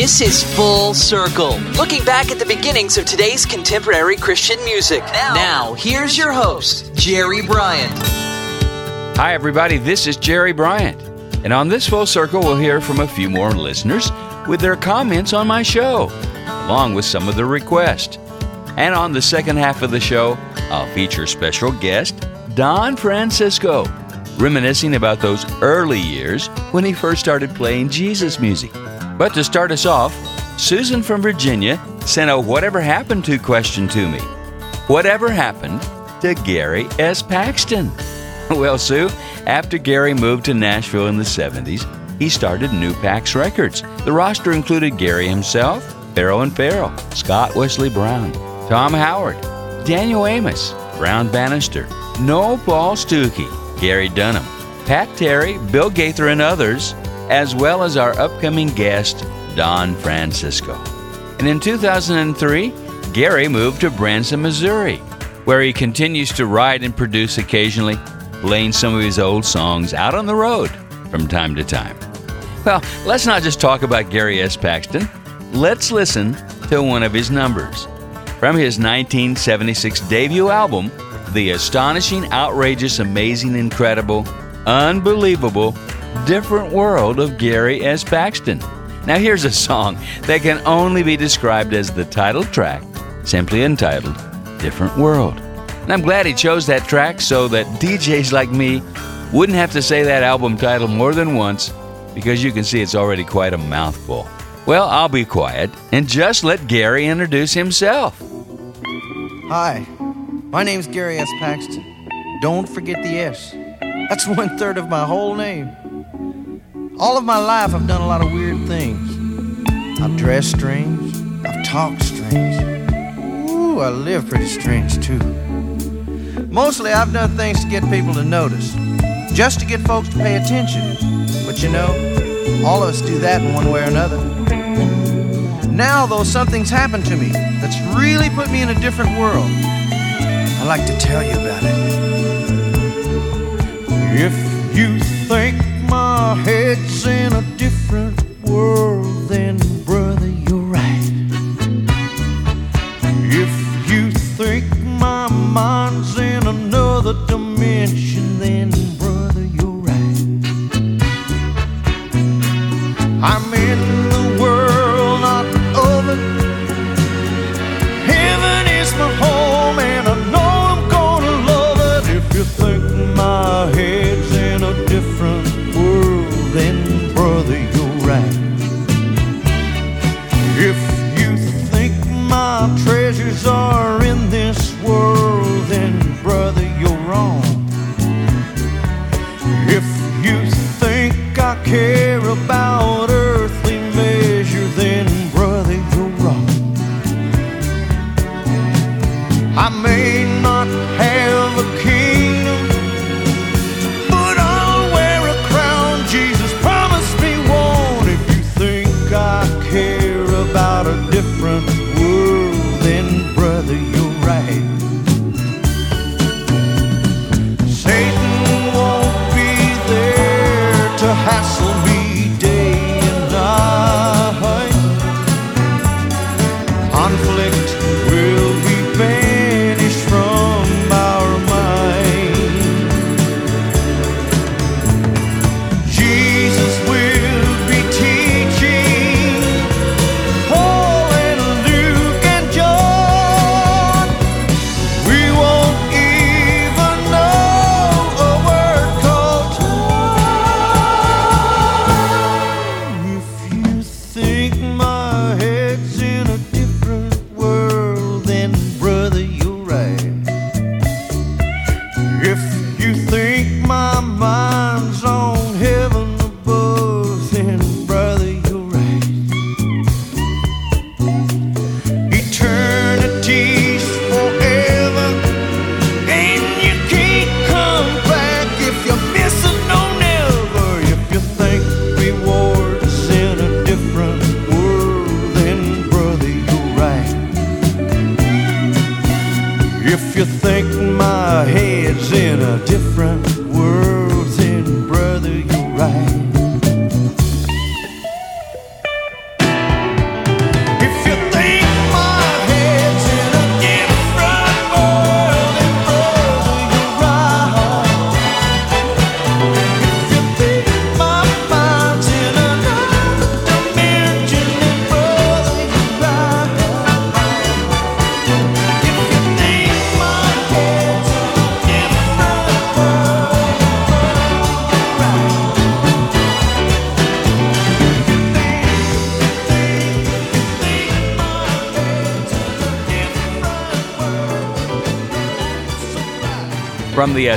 This is Full Circle, looking back at the beginnings of today's contemporary Christian music. Now, here's your host, Jerry Bryant. Hi, everybody. This is Jerry Bryant. And on this full circle, we'll hear from a few more listeners with their comments on my show, along with some of the requests. And on the second half of the show, I'll feature special guest Don Francisco, reminiscing about those early years when he first started playing Jesus music. But to start us off, Susan from Virginia sent a Whatever Happened to question to me. Whatever happened to Gary S. Paxton? Well, Sue, after Gary moved to Nashville in the 70s, he started New Pax Records. The roster included Gary himself, Farrell and Farrell, Scott Wesley Brown, Tom Howard, Daniel Amos, Brown Bannister, Noel Paul Stookey, Gary Dunham, Pat Terry, Bill Gaither, and others, as well as our upcoming guest, Don Francisco. And in 2003, Gary moved to Branson, Missouri, where he continues to write and produce occasionally, playing some of his old songs out on the road from time to time. Well, let's not just talk about Gary S. Paxton. Let's listen to one of his numbers. From his 1976 debut album, The Astonishing, Outrageous, Amazing, Incredible, Unbelievable, Different World of Gary S. Paxton. Now, here's a song that can only be described as the title track, simply entitled Different World. And I'm glad he chose that track so that DJs like me wouldn't have to say that album title more than once because you can see it's already quite a mouthful. Well, I'll be quiet and just let Gary introduce himself. Hi, my name's Gary S. Paxton. Don't forget the S. That's one third of my whole name. All of my life, I've done a lot of weird things. I've dressed strange, I've talked strange. Ooh, I live pretty strange too. Mostly, I've done things to get people to notice, just to get folks to pay attention. But you know, all of us do that in one way or another. Now, though, something's happened to me that's really put me in a different world. I'd like to tell you about it. If you think my head's in a different world, then brother, you're right. If you think my mind's in another dimension,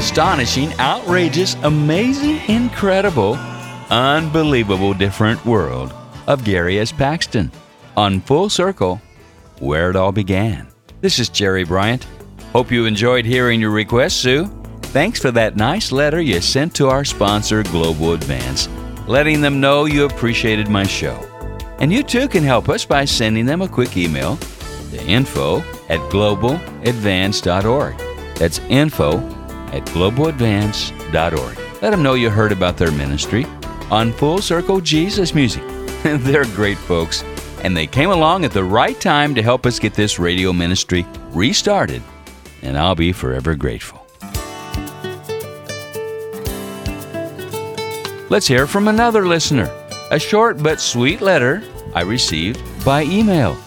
astonishing, outrageous, amazing, incredible, unbelievable different world of Gary S. Paxton on Full Circle, where it all began. This is Jerry Bryant. Hope you enjoyed hearing your request, Sue. Thanks for that nice letter you sent to our sponsor, Global Advance, letting them know you appreciated my show. And you too can help us by sending them a quick email to info at globaladvance.org. That's info at globaladvance.org. Let them know you heard about their ministry on Full Circle Jesus Music. They're great folks, and they came along at the right time to help us get this radio ministry restarted, and I'll be forever grateful. Let's hear from another listener. A short but sweet letter I received by email.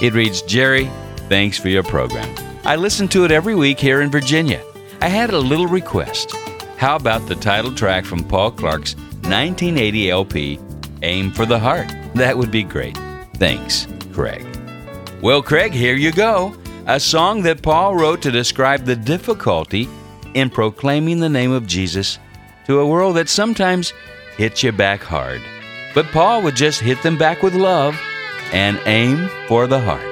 It reads Jerry, thanks for your program. I listen to it every week here in Virginia. I had a little request. How about the title track from Paul Clark's 1980 LP, Aim for the Heart? That would be great. Thanks, Craig. Well, Craig, here you go. A song that Paul wrote to describe the difficulty in proclaiming the name of Jesus to a world that sometimes hits you back hard. But Paul would just hit them back with love and aim for the heart.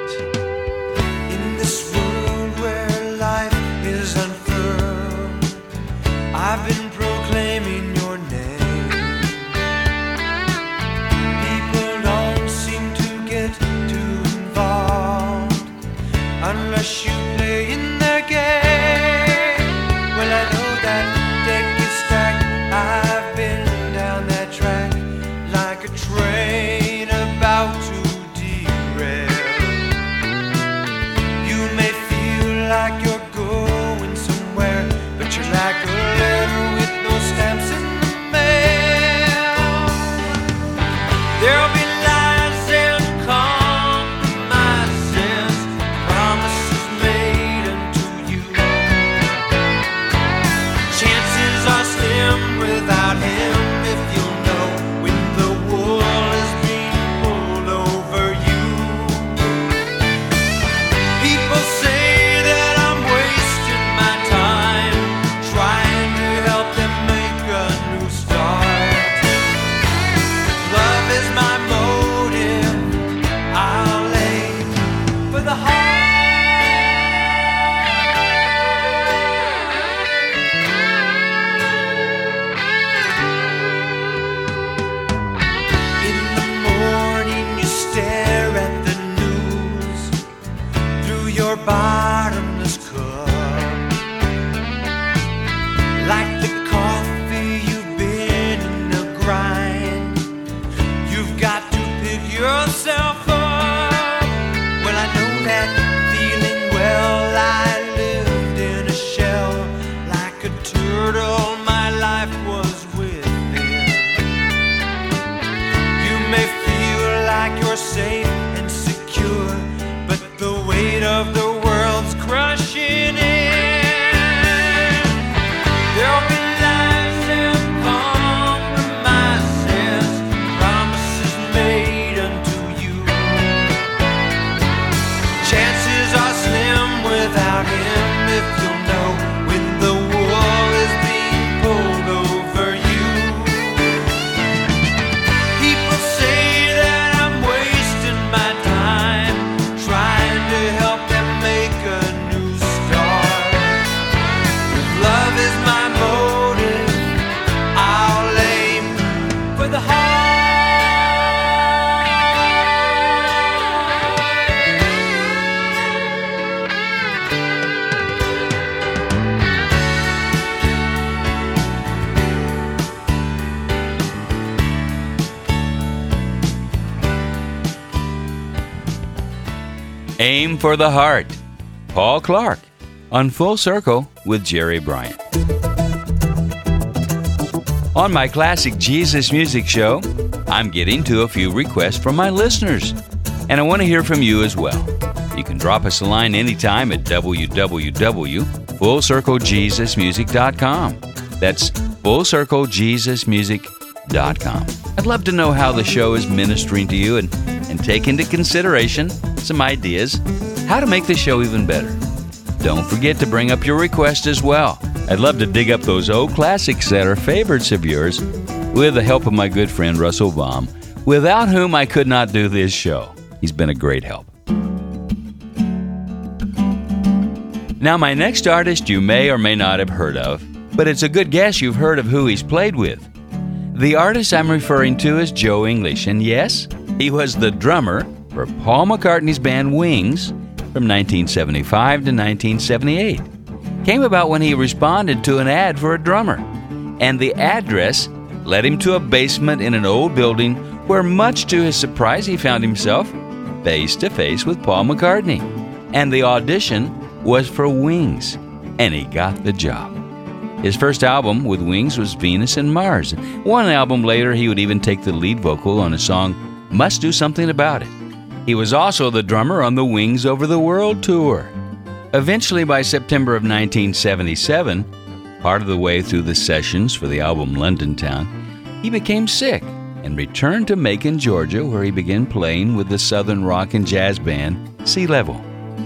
Through for the Heart. Paul Clark on Full Circle with Jerry Bryant. On my classic Jesus Music Show, I'm getting to a few requests from my listeners, and I want to hear from you as well. You can drop us a line anytime at www.fullcirclejesusmusic.com. That's fullcirclejesusmusic.com. I'd love to know how the show is ministering to you and, and take into consideration some ideas how to make the show even better. Don't forget to bring up your request as well. I'd love to dig up those old classics that are favorites of yours with the help of my good friend Russell Baum, without whom I could not do this show. He's been a great help. Now, my next artist you may or may not have heard of, but it's a good guess you've heard of who he's played with. The artist I'm referring to is Joe English, and yes, he was the drummer for Paul McCartney's band Wings from 1975 to 1978. Came about when he responded to an ad for a drummer, and the address led him to a basement in an old building where, much to his surprise, he found himself face to face with Paul McCartney. And the audition was for Wings, and he got the job. His first album with Wings was Venus and Mars. One album later, he would even take the lead vocal on a song, Must Do Something About It. He was also the drummer on the Wings Over the World tour. Eventually, by September of 1977, part of the way through the sessions for the album London Town, he became sick and returned to Macon, Georgia, where he began playing with the southern rock and jazz band Sea Level.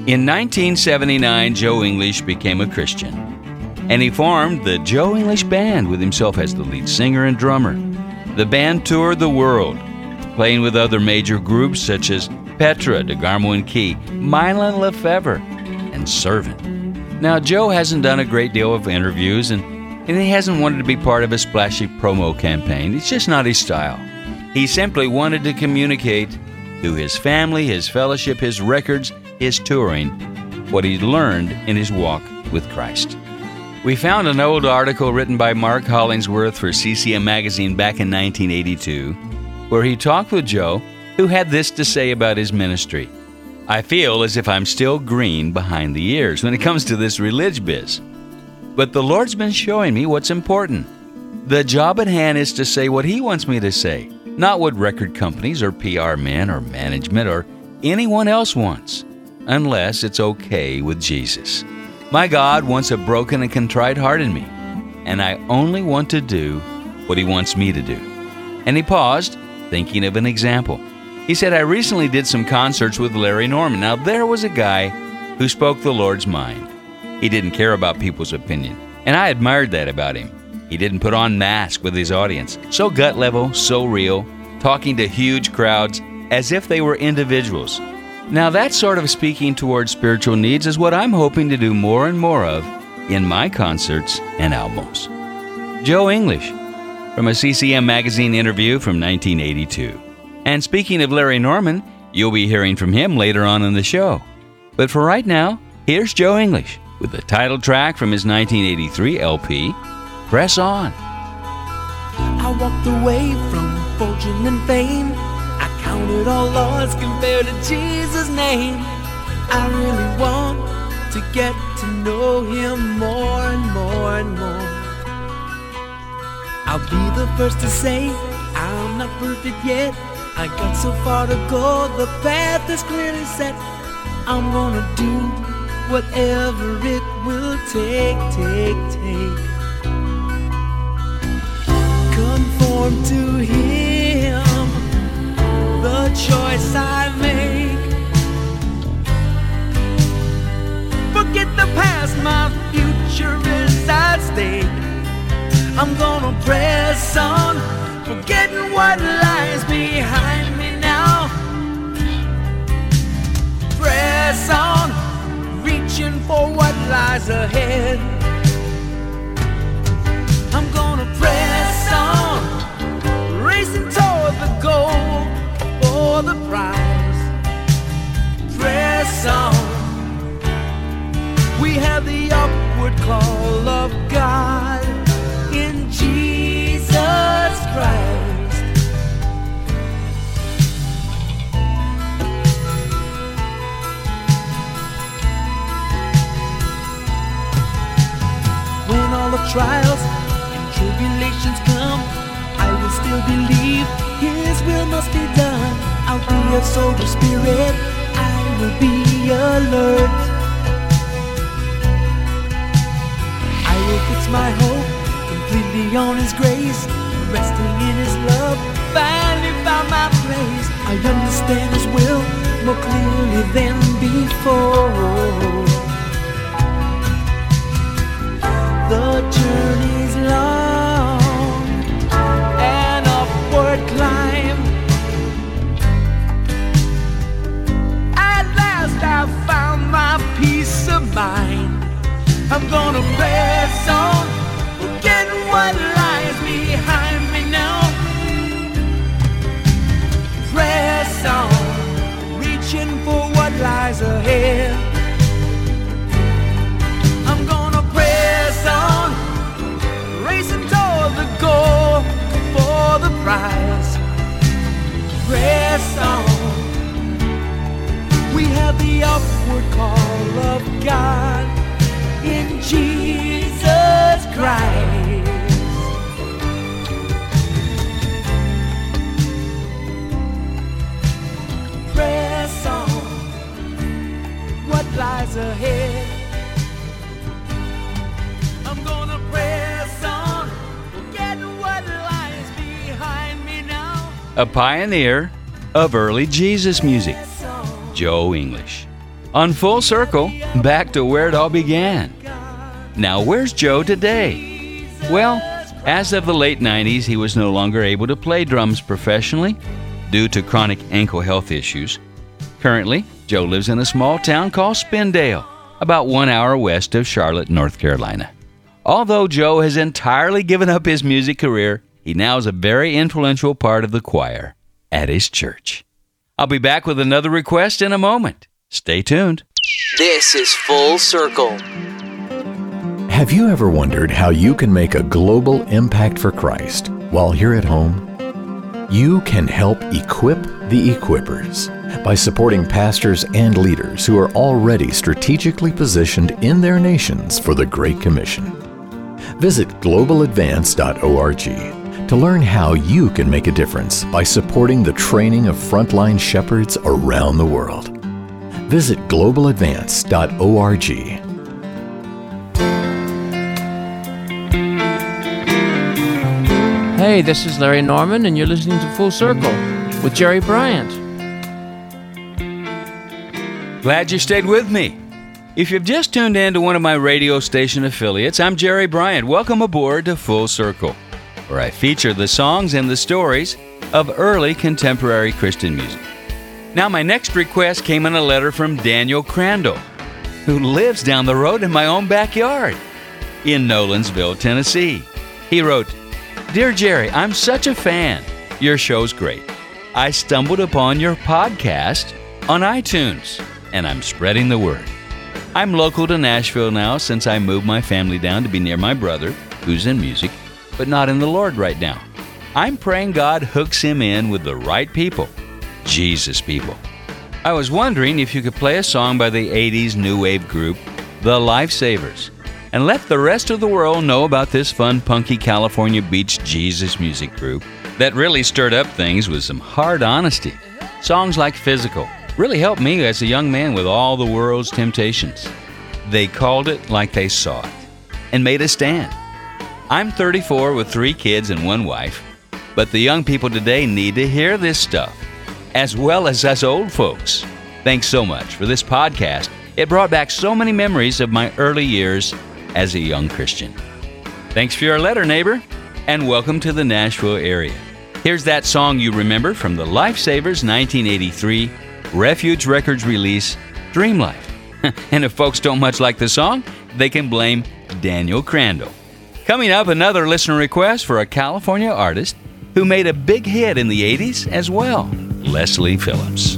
In 1979, Joe English became a Christian, and he formed the Joe English Band with himself as the lead singer and drummer. The band toured the world, playing with other major groups such as Petra, DeGarmo and Key, Mylon LeFevre, and Servant. Now, Joe hasn't done a great deal of interviews and, and he hasn't wanted to be part of a splashy promo campaign. It's just not his style. He simply wanted to communicate through his family, his fellowship, his records, his touring, what he learned in his walk with Christ. We found an old article written by Mark Hollingsworth for CCM Magazine back in 1982, where he talked with Joe, who had this to say about his ministry. I feel as if I'm still green behind the ears when it comes to this religion biz. But the Lord's been showing me what's important. The job at hand is to say what He wants me to say, not what record companies or PR men or management or anyone else wants unless it's okay with Jesus. My God wants a broken and contrite heart in me, and I only want to do what He wants me to do. And he paused, thinking of an example. He said, I recently did some concerts with Larry Norman. Now, there was a guy who spoke the Lord's mind. He didn't care about people's opinion, and I admired that about him. He didn't put on mask with his audience. So gut level, so real, talking to huge crowds as if they were individuals. Now, that sort of speaking towards spiritual needs is what I'm hoping to do more and more of in my concerts and albums. Joe English, from a CCM Magazine interview from 1982. And speaking of Larry Norman, you'll be hearing from him later on in the show. But for right now, here's Joe English with the title track from his 1983 LP, Press On. I walked away from fortune and fame counted all compared to Jesus' name. I really want to get to know him more and more and more. I'll be the first to say I'm not perfect yet. I got so far to go, the path is clearly set. I'm gonna do whatever it will take, take, take. Conform to him the choice I make. Forget the past, my future is at stake. I'm gonna press on, forgetting what lies behind me now. Press on, reaching for what lies ahead. I'm gonna press on, racing toward the goal for the prize. Press on. We have the upward call of God in Jesus When all the trials and tribulations come, I will still believe His will must be done. I'll be a soldier spirit. I will be alert. I will fix my hope completely on His grace, resting in his love. Finally found my place. I understand his will more clearly than before. The journey's long, and upward climb. At last I found my peace of mind. I'm gonna press on. surprise. Press on. We have the upward call of God in Jesus Christ. Press on. What lies ahead? A pioneer of early Jesus music, Joe English. On Full Circle, back to where it all began. Now, where's Joe today? Well, as of the late 90s, he was no longer able to play drums professionally due to chronic ankle health issues. Currently, Joe lives in a small town called Spindale, about one hour west of Charlotte, North Carolina. Although Joe has entirely given up his music career, he now is a very influential part of the choir at his church. I'll be back with another request in a moment. Stay tuned. This is Full Circle. Have you ever wondered how you can make a global impact for Christ while here at home? You can help equip the equippers by supporting pastors and leaders who are already strategically positioned in their nations for the Great Commission. Visit globaladvance.org to learn how you can make a difference by supporting the training of frontline shepherds around the world. Visit globaladvance.org. Hey, this is Larry Norman, and you're listening to Full Circle with Jerry Bryant. Glad you stayed with me. If you've just tuned in to one of my radio station affiliates, I'm Jerry Bryant. Welcome aboard to Full Circle, where I feature the songs and the stories of early contemporary Christian music. Now, my next request came in a letter from Daniel Crandall, who lives down the road in my own backyard in Nolensville, Tennessee. He wrote, Dear Jerry, I'm such a fan. Your show's great. I stumbled upon your podcast on iTunes, and I'm spreading the word. I'm local to Nashville now since I moved my family down to be near my brother, who's in music, but not in the Lord right now. I'm praying God hooks him in with the right people, Jesus people. I was wondering if you could play a song by the 80s new wave group, The Lifesavers, and let the rest of the world know about this fun, punky California beach Jesus music group that really stirred up things with some hard honesty. Songs like Physical really helped me as a young man with all the world's temptations. They called it like they saw it and made a stand. I'm 34 with three kids and one wife, but the young people today need to hear this stuff, as well as us old folks. Thanks so much for this podcast. It brought back so many memories of my early years as a young Christian. Thanks for your letter, neighbor, and welcome to the Nashville area. Here's that song you remember from the Lifesavers 1983 Refuge Records release, Dream Life. and if folks don't much like the song, they can blame Daniel Crandall. Coming up, another listener request for a California artist who made a big hit in the 80s as well Leslie Phillips.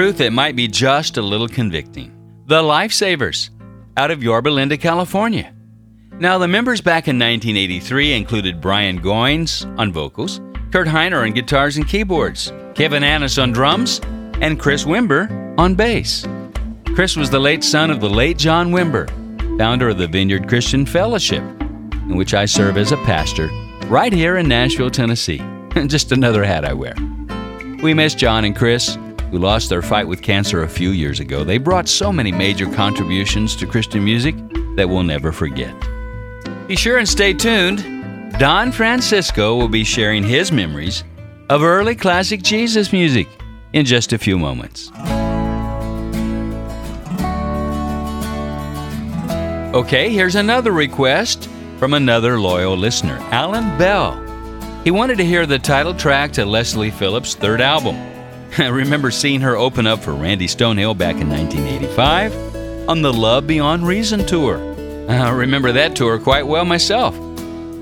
Truth that might be just a little convicting. The Lifesavers, out of Yorba Linda, California. Now, the members back in 1983 included Brian Goins on vocals, Kurt Heiner on guitars and keyboards, Kevin Annis on drums, and Chris Wimber on bass. Chris was the late son of the late John Wimber, founder of the Vineyard Christian Fellowship, in which I serve as a pastor right here in Nashville, Tennessee. Just another hat I wear. We miss John and Chris, who lost their fight with cancer a few years ago. They brought so many major contributions to Christian music that we'll never forget. Be sure and stay tuned. Don Francisco will be sharing his memories of early classic Jesus music in just a few moments. Okay, here's another request from another loyal listener, Alan Bell. He wanted to hear the title track to Leslie Phillips' third album. I remember seeing her open up for Randy Stonehill back in 1985 on the Love Beyond Reason tour. I remember that tour quite well myself,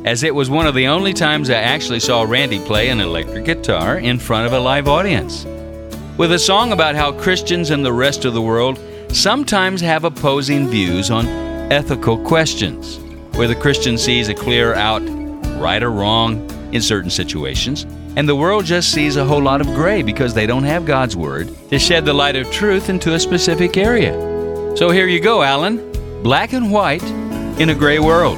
as it was one of the only times I actually saw Randy play an electric guitar in front of a live audience. With a song about how Christians and the rest of the world sometimes have opposing views on ethical questions, where the Christian sees a clear out right or wrong in certain situations, and the world just sees a whole lot of gray because they don't have God's Word to shed the light of truth into a specific area. So here you go, Alan Black and White in a Gray World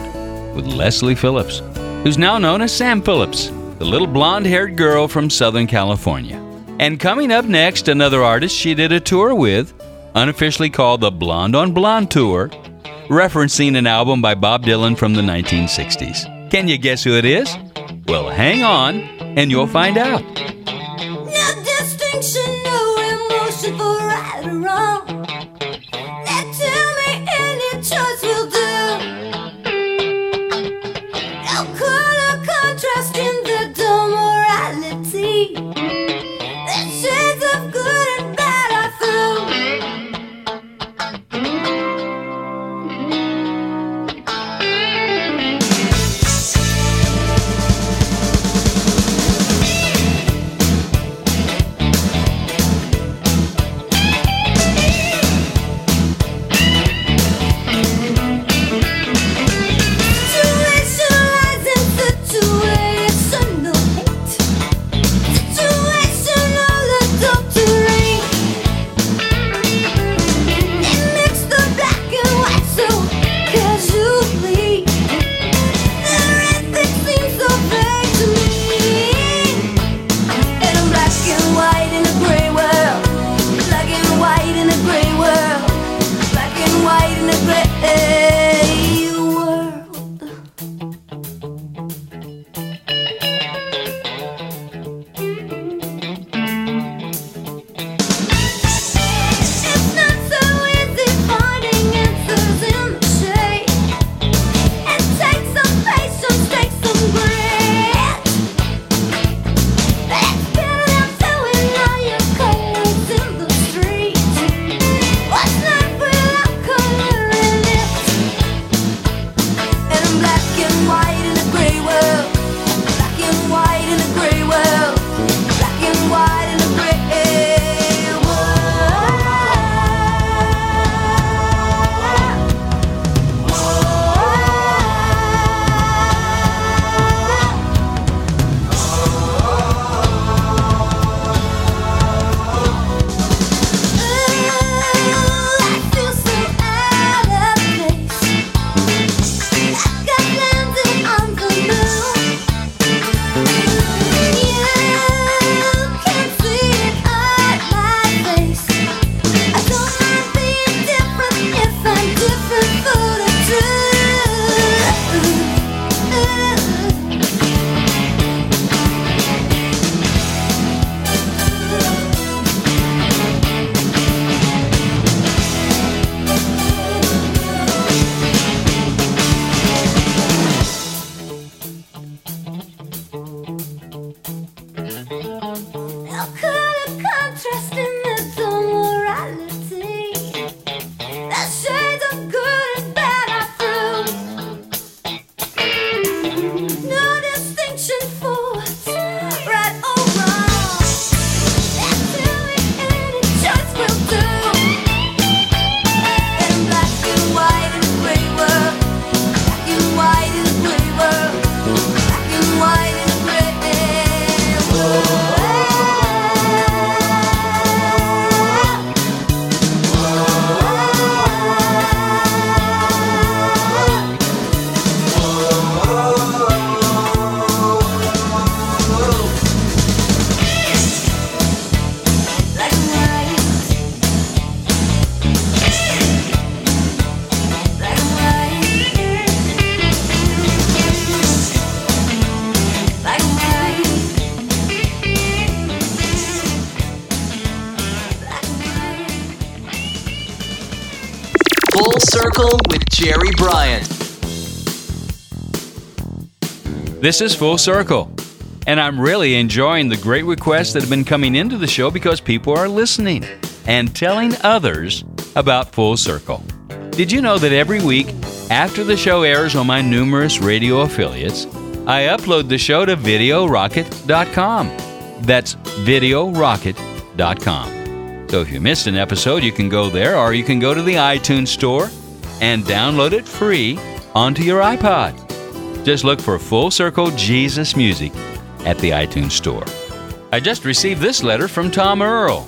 with Leslie Phillips, who's now known as Sam Phillips, the little blonde haired girl from Southern California. And coming up next, another artist she did a tour with, unofficially called the Blonde on Blonde Tour, referencing an album by Bob Dylan from the 1960s. Can you guess who it is? Well, hang on and you'll find out. No distinction, no emotion for right or wrong. Jerry Bryant. This is Full Circle, and I'm really enjoying the great requests that have been coming into the show because people are listening and telling others about Full Circle. Did you know that every week after the show airs on my numerous radio affiliates, I upload the show to videorocket.com. That's videorocket.com. So if you missed an episode, you can go there or you can go to the iTunes store and download it free onto your iPod. Just look for Full Circle Jesus Music at the iTunes store. I just received this letter from Tom Earl.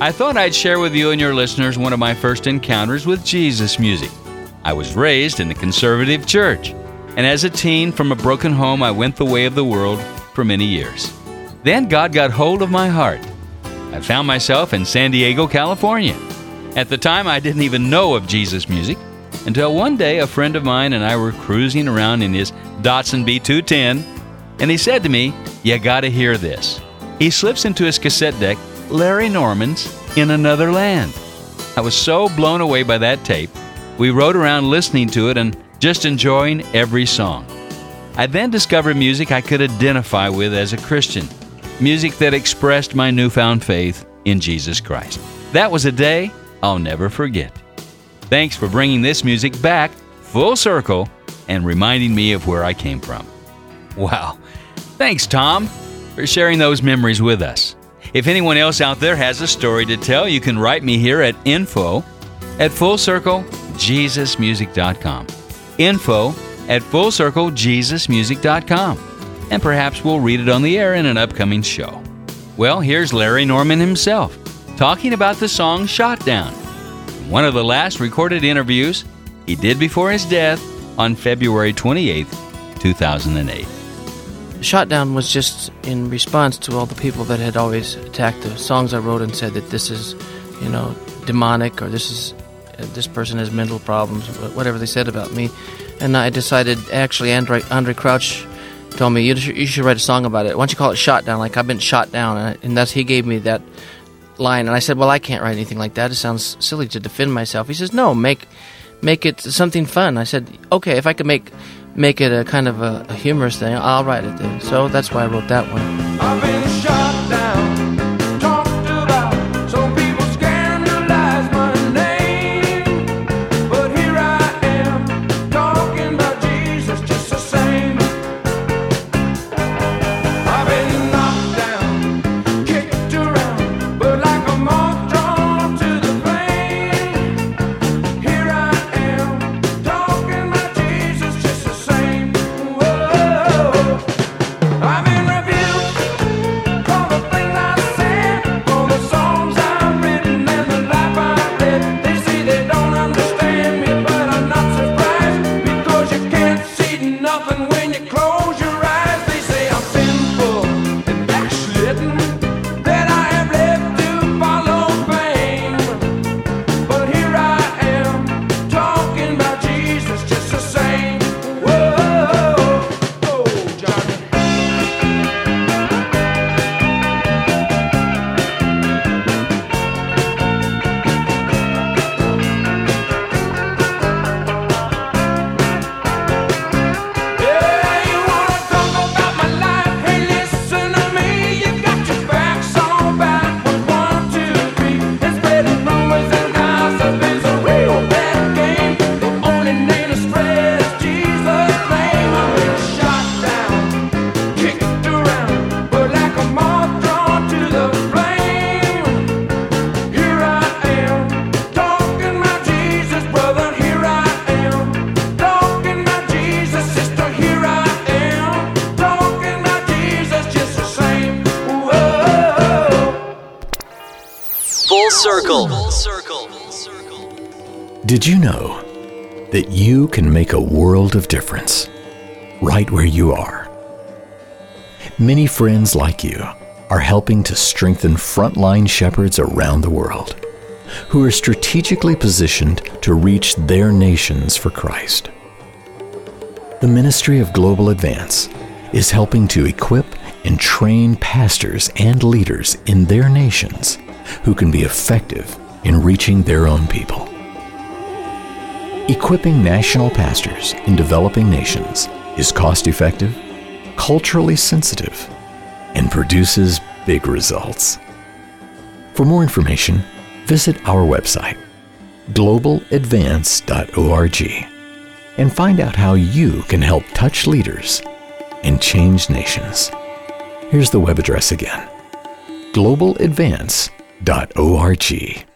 I thought I'd share with you and your listeners one of my first encounters with Jesus music. I was raised in a conservative church, and as a teen from a broken home, I went the way of the world for many years. Then God got hold of my heart. I found myself in San Diego, California. At the time, I didn't even know of Jesus music until one day a friend of mine and I were cruising around in his Datsun B210, and he said to me, You gotta hear this. He slips into his cassette deck Larry Norman's In Another Land. I was so blown away by that tape, we rode around listening to it and just enjoying every song. I then discovered music I could identify with as a Christian, music that expressed my newfound faith in Jesus Christ. That was a day I'll never forget. Thanks for bringing this music back full circle and reminding me of where I came from. Wow. Thanks, Tom, for sharing those memories with us. If anyone else out there has a story to tell, you can write me here at info at fullcirclejesusmusic.com. Info at fullcirclejesusmusic.com. And perhaps we'll read it on the air in an upcoming show. Well, here's Larry Norman himself talking about the song Shot Down, one of the last recorded interviews he did before his death on February 28, 2008. Shotdown was just in response to all the people that had always attacked the songs I wrote and said that this is, you know, demonic or this is uh, this person has mental problems, whatever they said about me. And I decided, actually, Andraé, Andraé Crouch told me you should, you should write a song about it. Why don't you call it Shot Down? Like I've been shot down, and that's he gave me that line, and I said, well, I can't write anything like that. It sounds silly to defend myself. He says, no, make make it something fun. I said, okay, if I could make make it a kind of a, a humorous thing, I'll write it then. So that's why I wrote that one. Did you know that you can make a world of difference right where you are? Many friends like you are helping to strengthen frontline shepherds around the world who are strategically positioned to reach their nations for Christ. The Ministry of Global Advance is helping to equip and train pastors and leaders in their nations who can be effective in reaching their own people. Equipping national pastors in developing nations is cost effective, culturally sensitive, and produces big results. For more information, visit our website, globaladvance.org, and find out how you can help touch leaders and change nations. Here's the web address again globaladvance.org.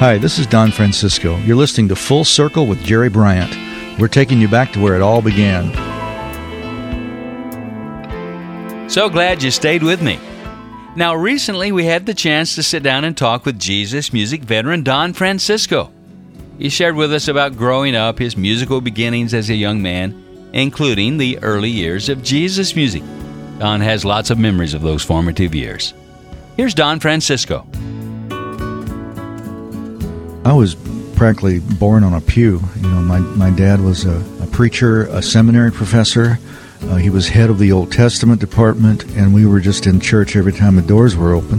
Hi, this is Don Francisco. You're listening to Full Circle with Jerry Bryant. We're taking you back to where it all began. So glad you stayed with me. Now, recently we had the chance to sit down and talk with Jesus music veteran Don Francisco. He shared with us about growing up, his musical beginnings as a young man, including the early years of Jesus music. Don has lots of memories of those formative years. Here's Don Francisco. I was practically born on a pew. You know, my, my dad was a, a preacher, a seminary professor. Uh, he was head of the Old Testament department, and we were just in church every time the doors were open.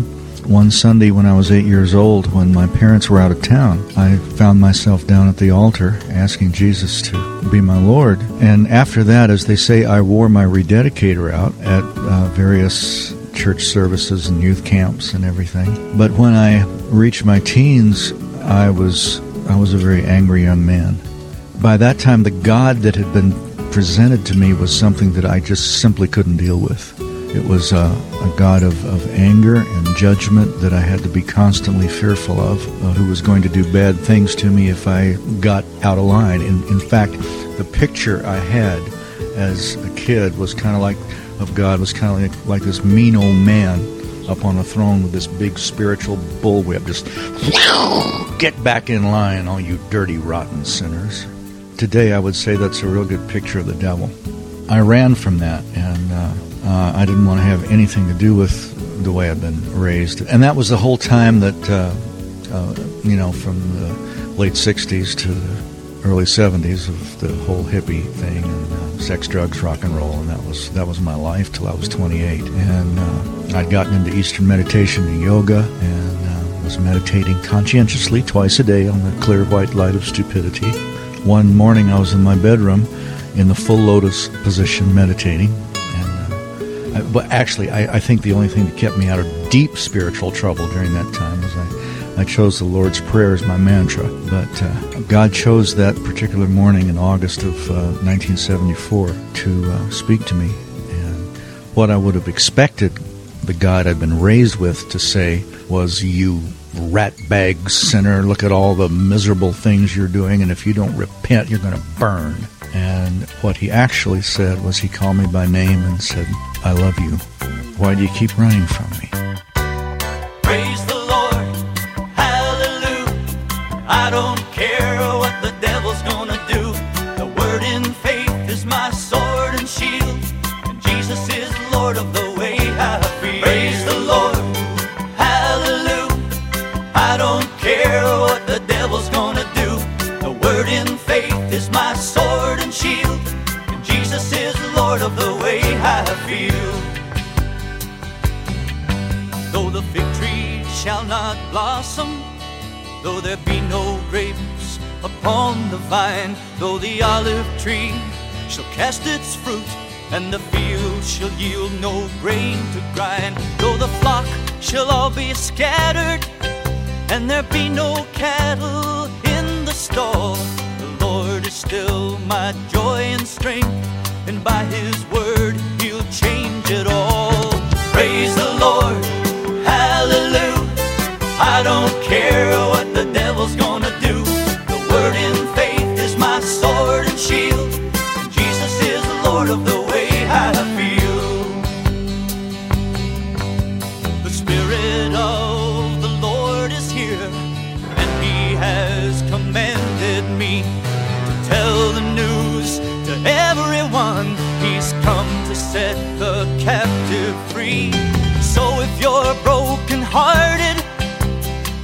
One Sunday when I was eight years old, when my parents were out of town, I found myself down at the altar asking Jesus to be my Lord. And after that, as they say, I wore my rededicator out at uh, various church services and youth camps and everything. But when I reached my teens, I was I was a very angry young man. By that time, the God that had been presented to me was something that I just simply couldn't deal with. It was a, a God of, of anger and judgment that I had to be constantly fearful of, uh, who was going to do bad things to me if I got out of line. In, in fact, the picture I had as a kid was kind of like of God was kind of like, like this mean old man up on a throne with this big spiritual bullwhip. Just get back in line, all you dirty, rotten sinners. Today, I would say that's a real good picture of the devil. I ran from that, and uh, uh, I didn't want to have anything to do with the way I've been raised. And that was the whole time that, uh, uh you know, from the late 60s to the early 70s of the whole hippie thing and uh, sex, drugs, rock and roll, and that was that was my life till I was 28. And uh, I'd gotten into Eastern meditation and yoga, and uh, was meditating conscientiously twice a day on the clear white light of stupidity. One morning, I was in my bedroom in the full lotus position, meditating. And, uh, I, but actually, I, I think the only thing that kept me out of deep spiritual trouble during that time was I I chose the Lord's Prayer as my mantra, but uh, God chose that particular morning in August of uh, 1974 to uh, speak to me. And what I would have expected the God I'd been raised with to say was, You ratbag sinner, look at all the miserable things you're doing, and if you don't repent, you're going to burn. And what he actually said was, He called me by name and said, I love you. Why do you keep running from me? The vine, though the olive tree shall cast its fruit, and the field shall yield no grain to grind, though the flock shall all be scattered, and there be no cattle in the stall, the Lord is still my joy and strength, and by his word he'll change it all. Praise the Lord,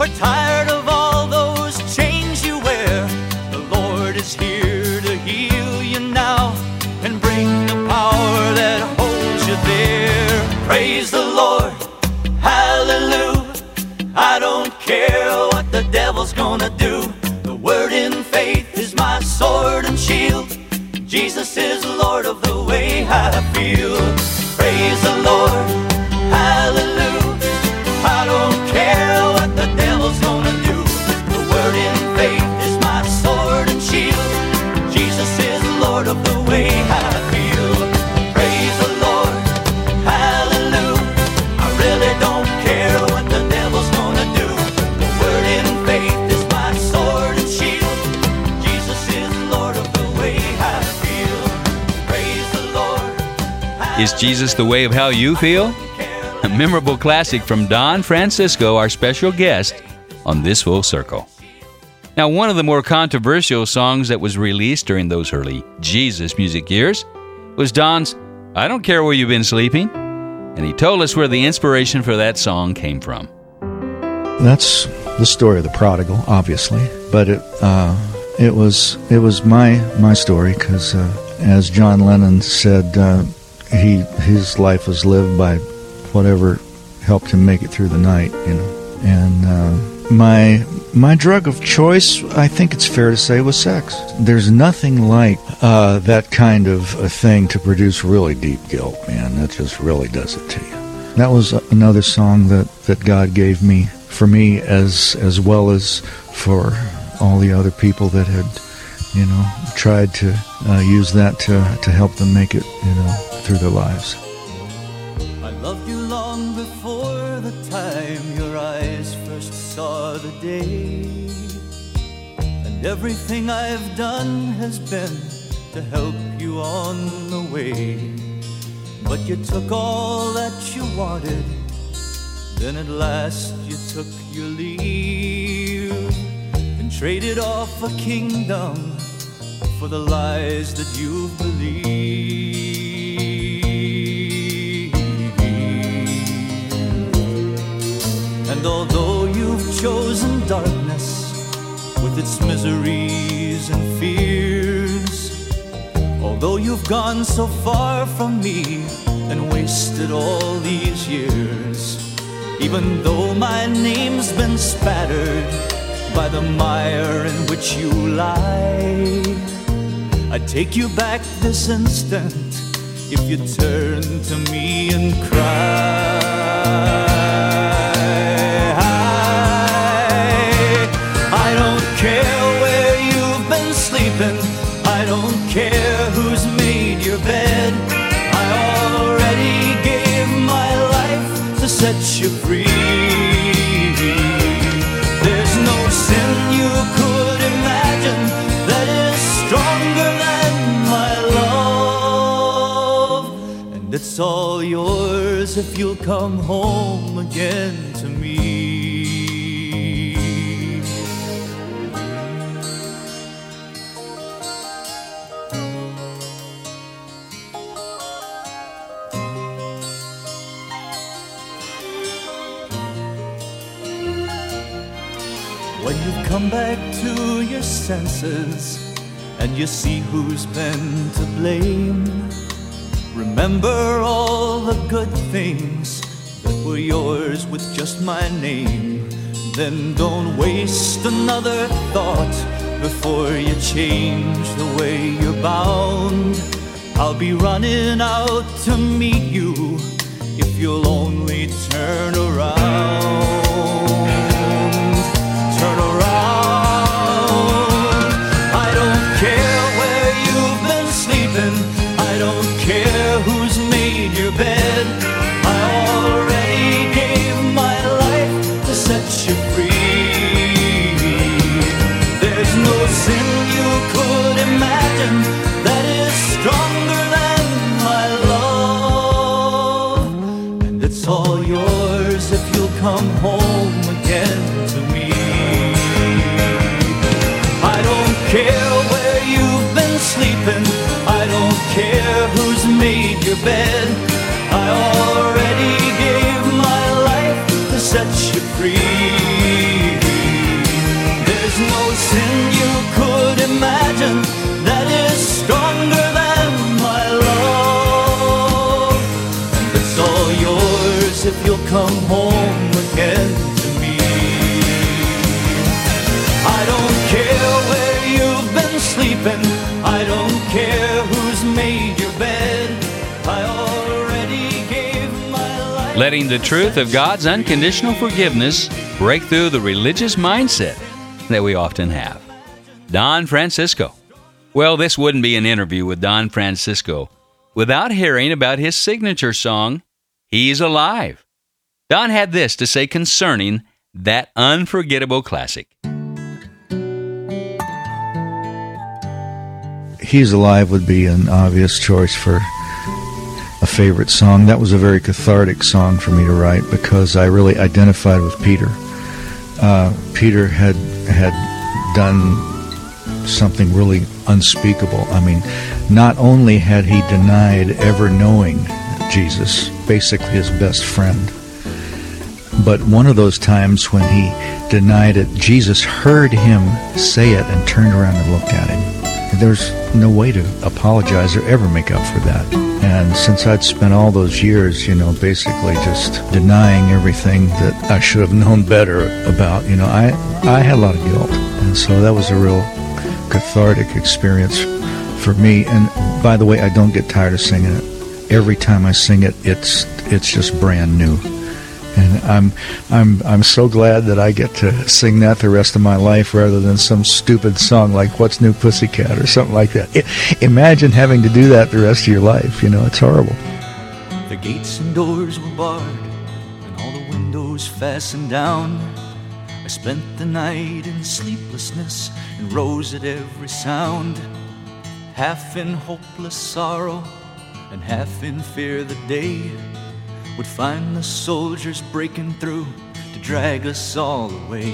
are tired of all those chains you wear. The Lord is here to heal you now and bring the power that holds you there. Praise the Lord. Hallelujah. I don't care what the devil's gonna do. The word in faith is my sword and shield. Jesus is Lord of the way I feel. Praise the Lord. Is Jesus the way of how you feel? A memorable classic from Don Francisco, our special guest on This Full Circle. Now, one of the more controversial songs that was released during those early Jesus music years was Don's I Don't Care Where You've Been Sleeping, and he told us where the inspiration for that song came from. That's the story of the prodigal, obviously, but it uh, it was it was my my story because, uh, as John Lennon said, uh, he his life was lived by whatever helped him make it through the night, you know. And uh, my my drug of choice, I think it's fair to say, was sex. There's nothing like uh, that kind of a thing to produce really deep guilt, man. That just really does it to you. That was another song that, that God gave me for me as as well as for all the other people that had, you know, tried to uh, use that to to help them make it, you know, through their lives. I loved you long before the time your eyes first saw the day. And everything I've done has been to help you on the way. But you took all that you wanted, then at last you took your leave and traded off a kingdom for the lies that you believe. Although you've chosen darkness with its miseries and fears, although you've gone so far from me and wasted all these years, even though my name's been spattered by the mire in which you lie. I take you back this instant if you turn to me and cry. If you'll come home again to me. When you've come back to your senses and you see who's been to blame, remember all the good things that were yours with just my name. Then don't waste another thought before you change the way you're bound. I'll be running out to meet you if you'll only turn around. Letting the truth of God's unconditional forgiveness break through the religious mindset that we often have. Don Francisco. Well, this wouldn't be an interview with Don Francisco without hearing about his signature song, He's Alive. Don had this to say concerning that unforgettable classic. He's Alive would be an obvious choice for a favorite song. That was a very cathartic song for me to write because I really identified with Peter. Uh, Peter had had done something really unspeakable. I mean, not only had he denied ever knowing Jesus, basically his best friend, but one of those times when he denied it, Jesus heard him say it and turned around and looked at him. There's no way to apologize or ever make up for that. And since I'd spent all those years, you know, basically just denying everything that I should have known better about, you know, I I had a lot of guilt. And so that was a real cathartic experience for me. And by the way, I don't get tired of singing it. Every time I sing it, it's it's just brand new. And I'm I'm I'm so glad that I get to sing that the rest of my life rather than some stupid song like "What's New Pussycat" or something like that. Imagine having to do that the rest of your life. You know, it's horrible. The gates and doors were barred, and all the windows fastened down. I spent the night in sleeplessness and rose at every sound, half in hopeless sorrow and half in fear the day would find the soldiers breaking through to drag us all away.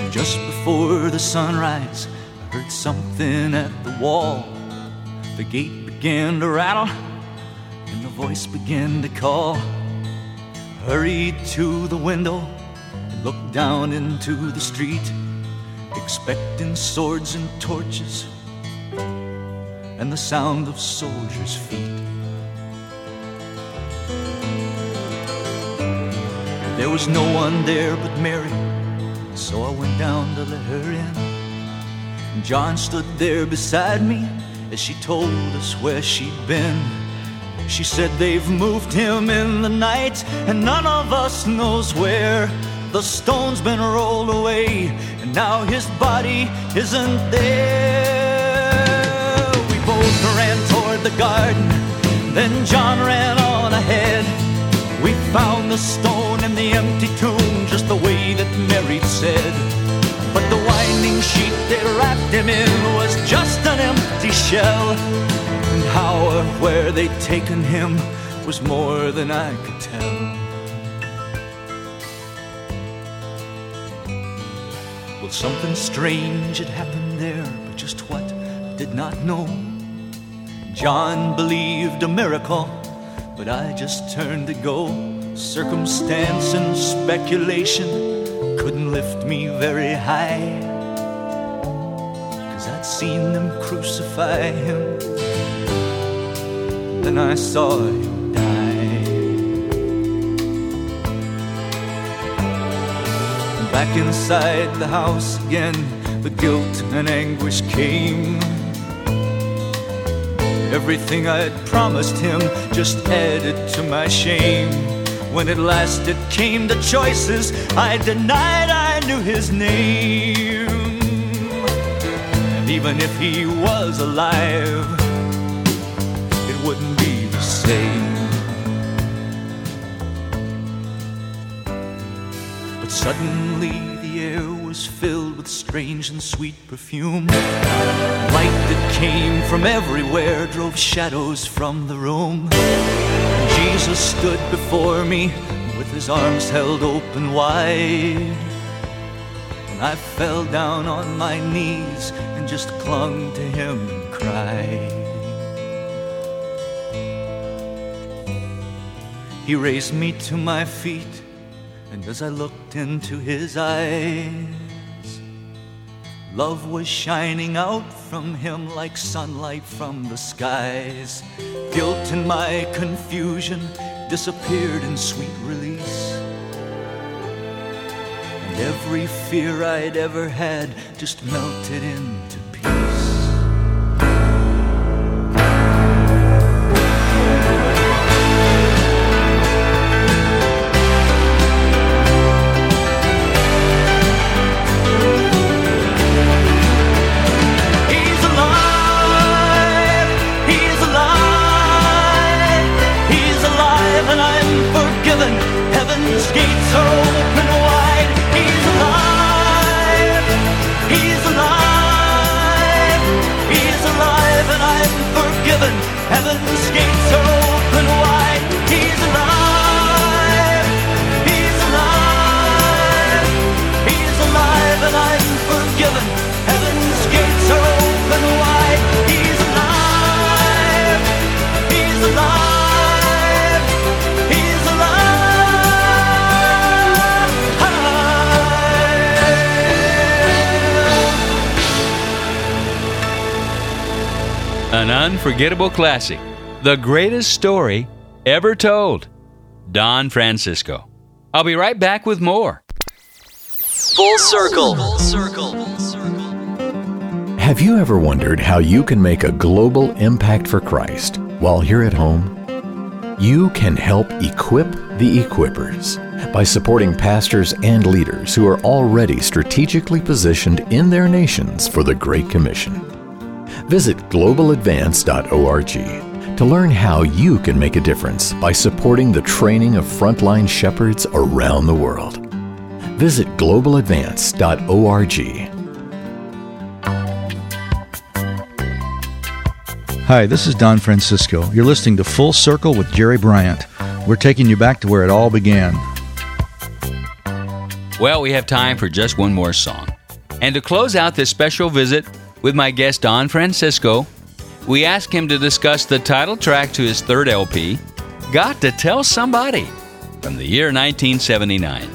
And just before the sunrise, I heard something at the wall. The gate began to rattle, and the voice began to call. I hurried to the window and looked down into the street, expecting swords and torches and the sound of soldiers' feet. There was no one there but Mary, so I went down to let her in. And John stood there beside me as she told us where she'd been. She said they've moved him in the night, and none of us knows where. The stone's been rolled away, and now his body isn't there. The garden, then John ran on ahead. We found the stone in the empty tomb, just the way that Mary said. But the winding sheet they wrapped him in was just an empty shell. And how or where they'd taken him was more than I could tell. Well, something strange had happened there, but just what I did not know. John believed a miracle, but I just turned to go. Circumstance and speculation couldn't lift me very high. Cause I'd seen them crucify him, then I saw him die. Back inside the house again, the guilt and anguish came. Everything I'd promised him just added to my shame. When at last it came to choices, I denied I knew his name. And even if he was alive, it wouldn't be the same. But suddenly was filled with strange and sweet perfume. Light that came from everywhere drove shadows from the room. Jesus stood before me with his arms held open wide. And I fell down on my knees and just clung to him and cried. He raised me to my feet, and as I looked into his eyes, love was shining out from him like sunlight from the skies. Guilt and my confusion disappeared in sweet release. And every fear I'd ever had just melted into unforgettable classic, the greatest story ever told. Don Francisco. I'll be right back with more. Full circle. Full circle. Have you ever wondered how you can make a global impact for Christ while here at home? You can help equip the equippers by supporting pastors and leaders who are already strategically positioned in their nations for the Great Commission. Visit globaladvance.org to learn how you can make a difference by supporting the training of frontline shepherds around the world. Visit globaladvance.org. Hi, this is Don Francisco. You're listening to Full Circle with Jerry Bryant. We're taking you back to where it all began. Well, we have time for just one more song. And to close out this special visit with my guest Don Francisco, we ask him to discuss the title track to his third LP, Got to Tell Somebody, from the year 1979.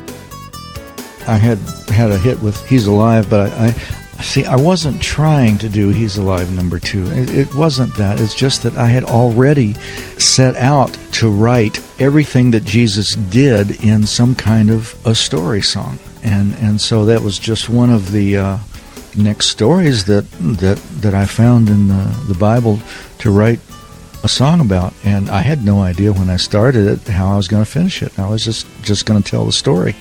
I had had a hit with He's Alive, but I, I see I wasn't trying to do He's Alive number two. It, it wasn't that. It's just that I had already set out to write everything that Jesus did in some kind of a story song, and and so that was just one of the uh, next stories that that that I found in the, the Bible to write a song about and I had no idea when I started it how I was going to finish it. I was just just going to tell the story.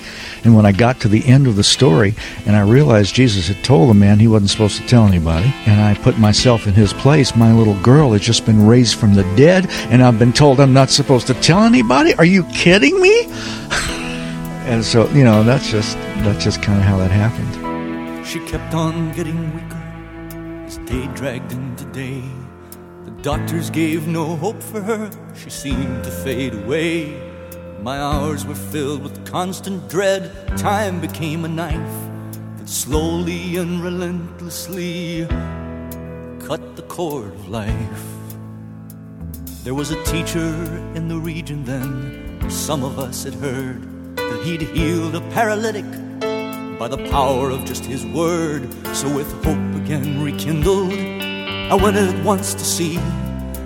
And when I got to the end of the story and I realized Jesus had told the man he wasn't supposed to tell anybody and I put myself in his place, my little girl had just been raised from the dead and I've been told I'm not supposed to tell anybody? Are you kidding me? and so, you know, that's just that's just kind of how that happened. She kept on getting weaker as day dragged into day. The doctors gave no hope for her, she seemed to fade away. My hours were filled with constant dread, time became a knife that slowly and relentlessly cut the cord of life. There was a teacher in the region then, some of us had heard that he'd healed a paralytic by the power of just his word. So, with hope again rekindled, I went at once to see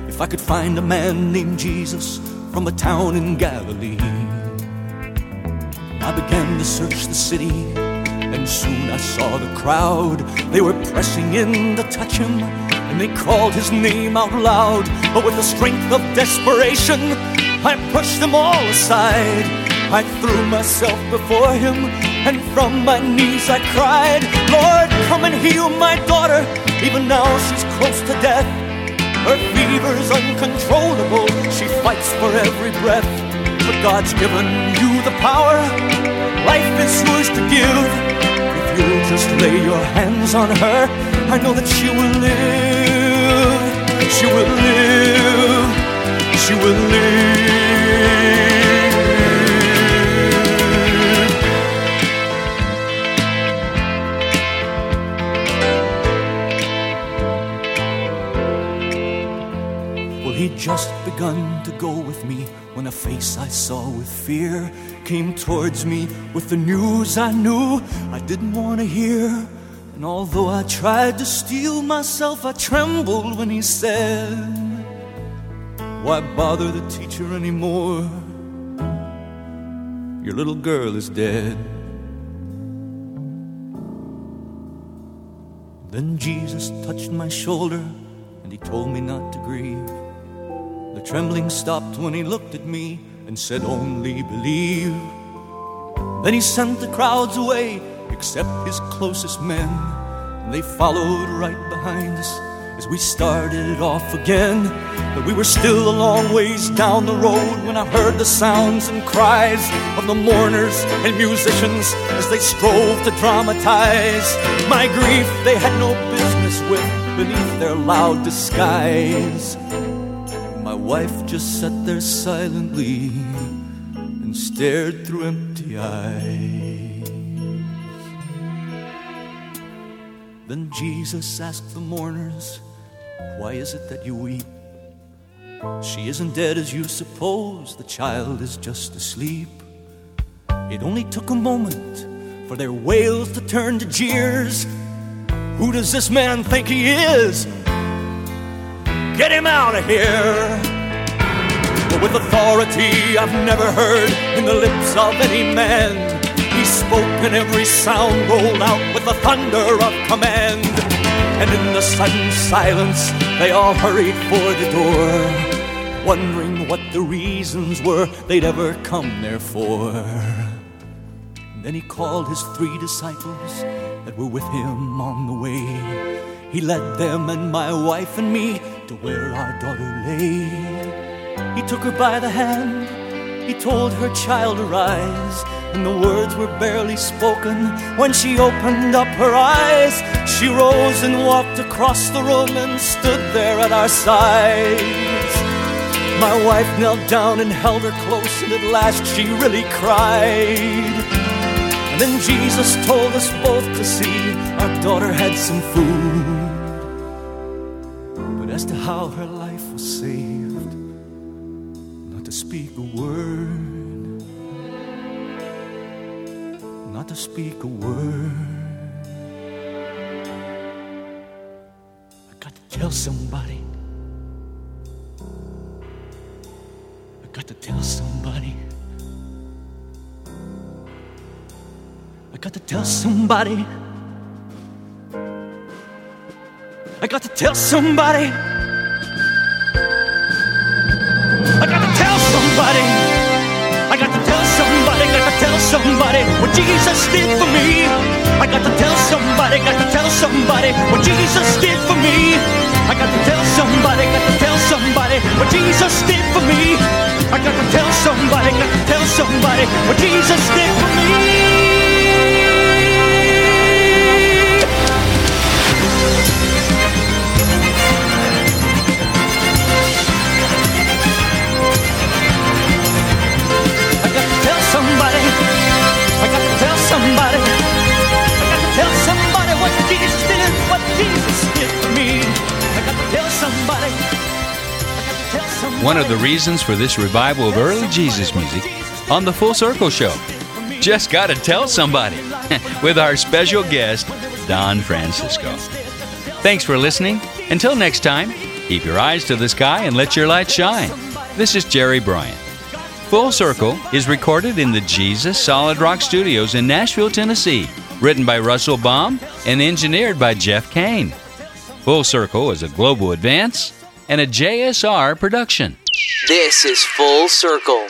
if I could find a man named Jesus from a town in Galilee. I began to search the city, and soon I saw the crowd. They were pressing in to touch him, and they called his name out loud. But with the strength of desperation, I pushed them all aside. I threw myself before him, and from my knees I cried, Lord, come and heal my daughter. Even now she's close to death. Her fever's uncontrollable. She fights for every breath. But God's given you the power. Life is yours to give. If you'll just lay your hands on her, I know that she will live. She will live. She will live. Just begun to go with me when a face I saw with fear came towards me with the news I knew I didn't want to hear. And although I tried to steel myself, I trembled when he said, Why bother the teacher anymore? Your little girl is dead. Then Jesus touched my shoulder and he told me not to grieve. The trembling stopped when he looked at me and said, Only believe. Then he sent the crowds away, except his closest men. And they followed right behind us as we started off again. But we were still a long ways down the road when I heard the sounds and cries of the mourners and musicians as they strove to dramatize my grief they had no business with beneath their loud disguise. Wife just sat there silently and stared through empty eyes. Then Jesus asked the mourners, Why is it that you weep? She isn't dead as you suppose, the child is just asleep. It only took a moment for their wails to turn to jeers. Who does this man think he is? Get him out of here! With authority I've never heard in the lips of any man. He spoke and every sound rolled out with the thunder of command. And in the sudden silence, they all hurried for the door, wondering what the reasons were they'd ever come there for. Then he called his three disciples that were with him on the way. He led them and my wife and me to where our daughter lay. He took her by the hand, he told her child to rise, and the words were barely spoken when she opened up her eyes. She rose and walked across the room and stood there at our sides. My wife knelt down and held her close, and at last she really cried. And then Jesus told us both to see our daughter had some food. But as to how her life was saved, speak a word, not to speak a word. I got to tell somebody. I got to tell somebody. I got to tell somebody. I got to tell somebody. Somebody what Jesus did for me. I got to tell somebody. Got to tell somebody what Jesus did for me. I got to tell somebody. Got to tell somebody what Jesus did for me. I got to tell somebody. Got to tell somebody what Jesus did for me. Somebody. I got to tell somebody what Jesus did, what Jesus did for me. I got to tell somebody. I got to tell somebody. One of the reasons for this revival of early Jesus music on the Full Circle Show. Just gotta tell somebody with our special guest, Don Francisco. Thanks for listening. Until next time, keep your eyes to the sky and let your light shine. This is Jerry Bryant. Full Circle is recorded in the Jesus Solid Rock Studios in Nashville, Tennessee. Written by Russell Baum and engineered by Jeff Kane. Full Circle is a global advance and a JSR production. This is Full Circle.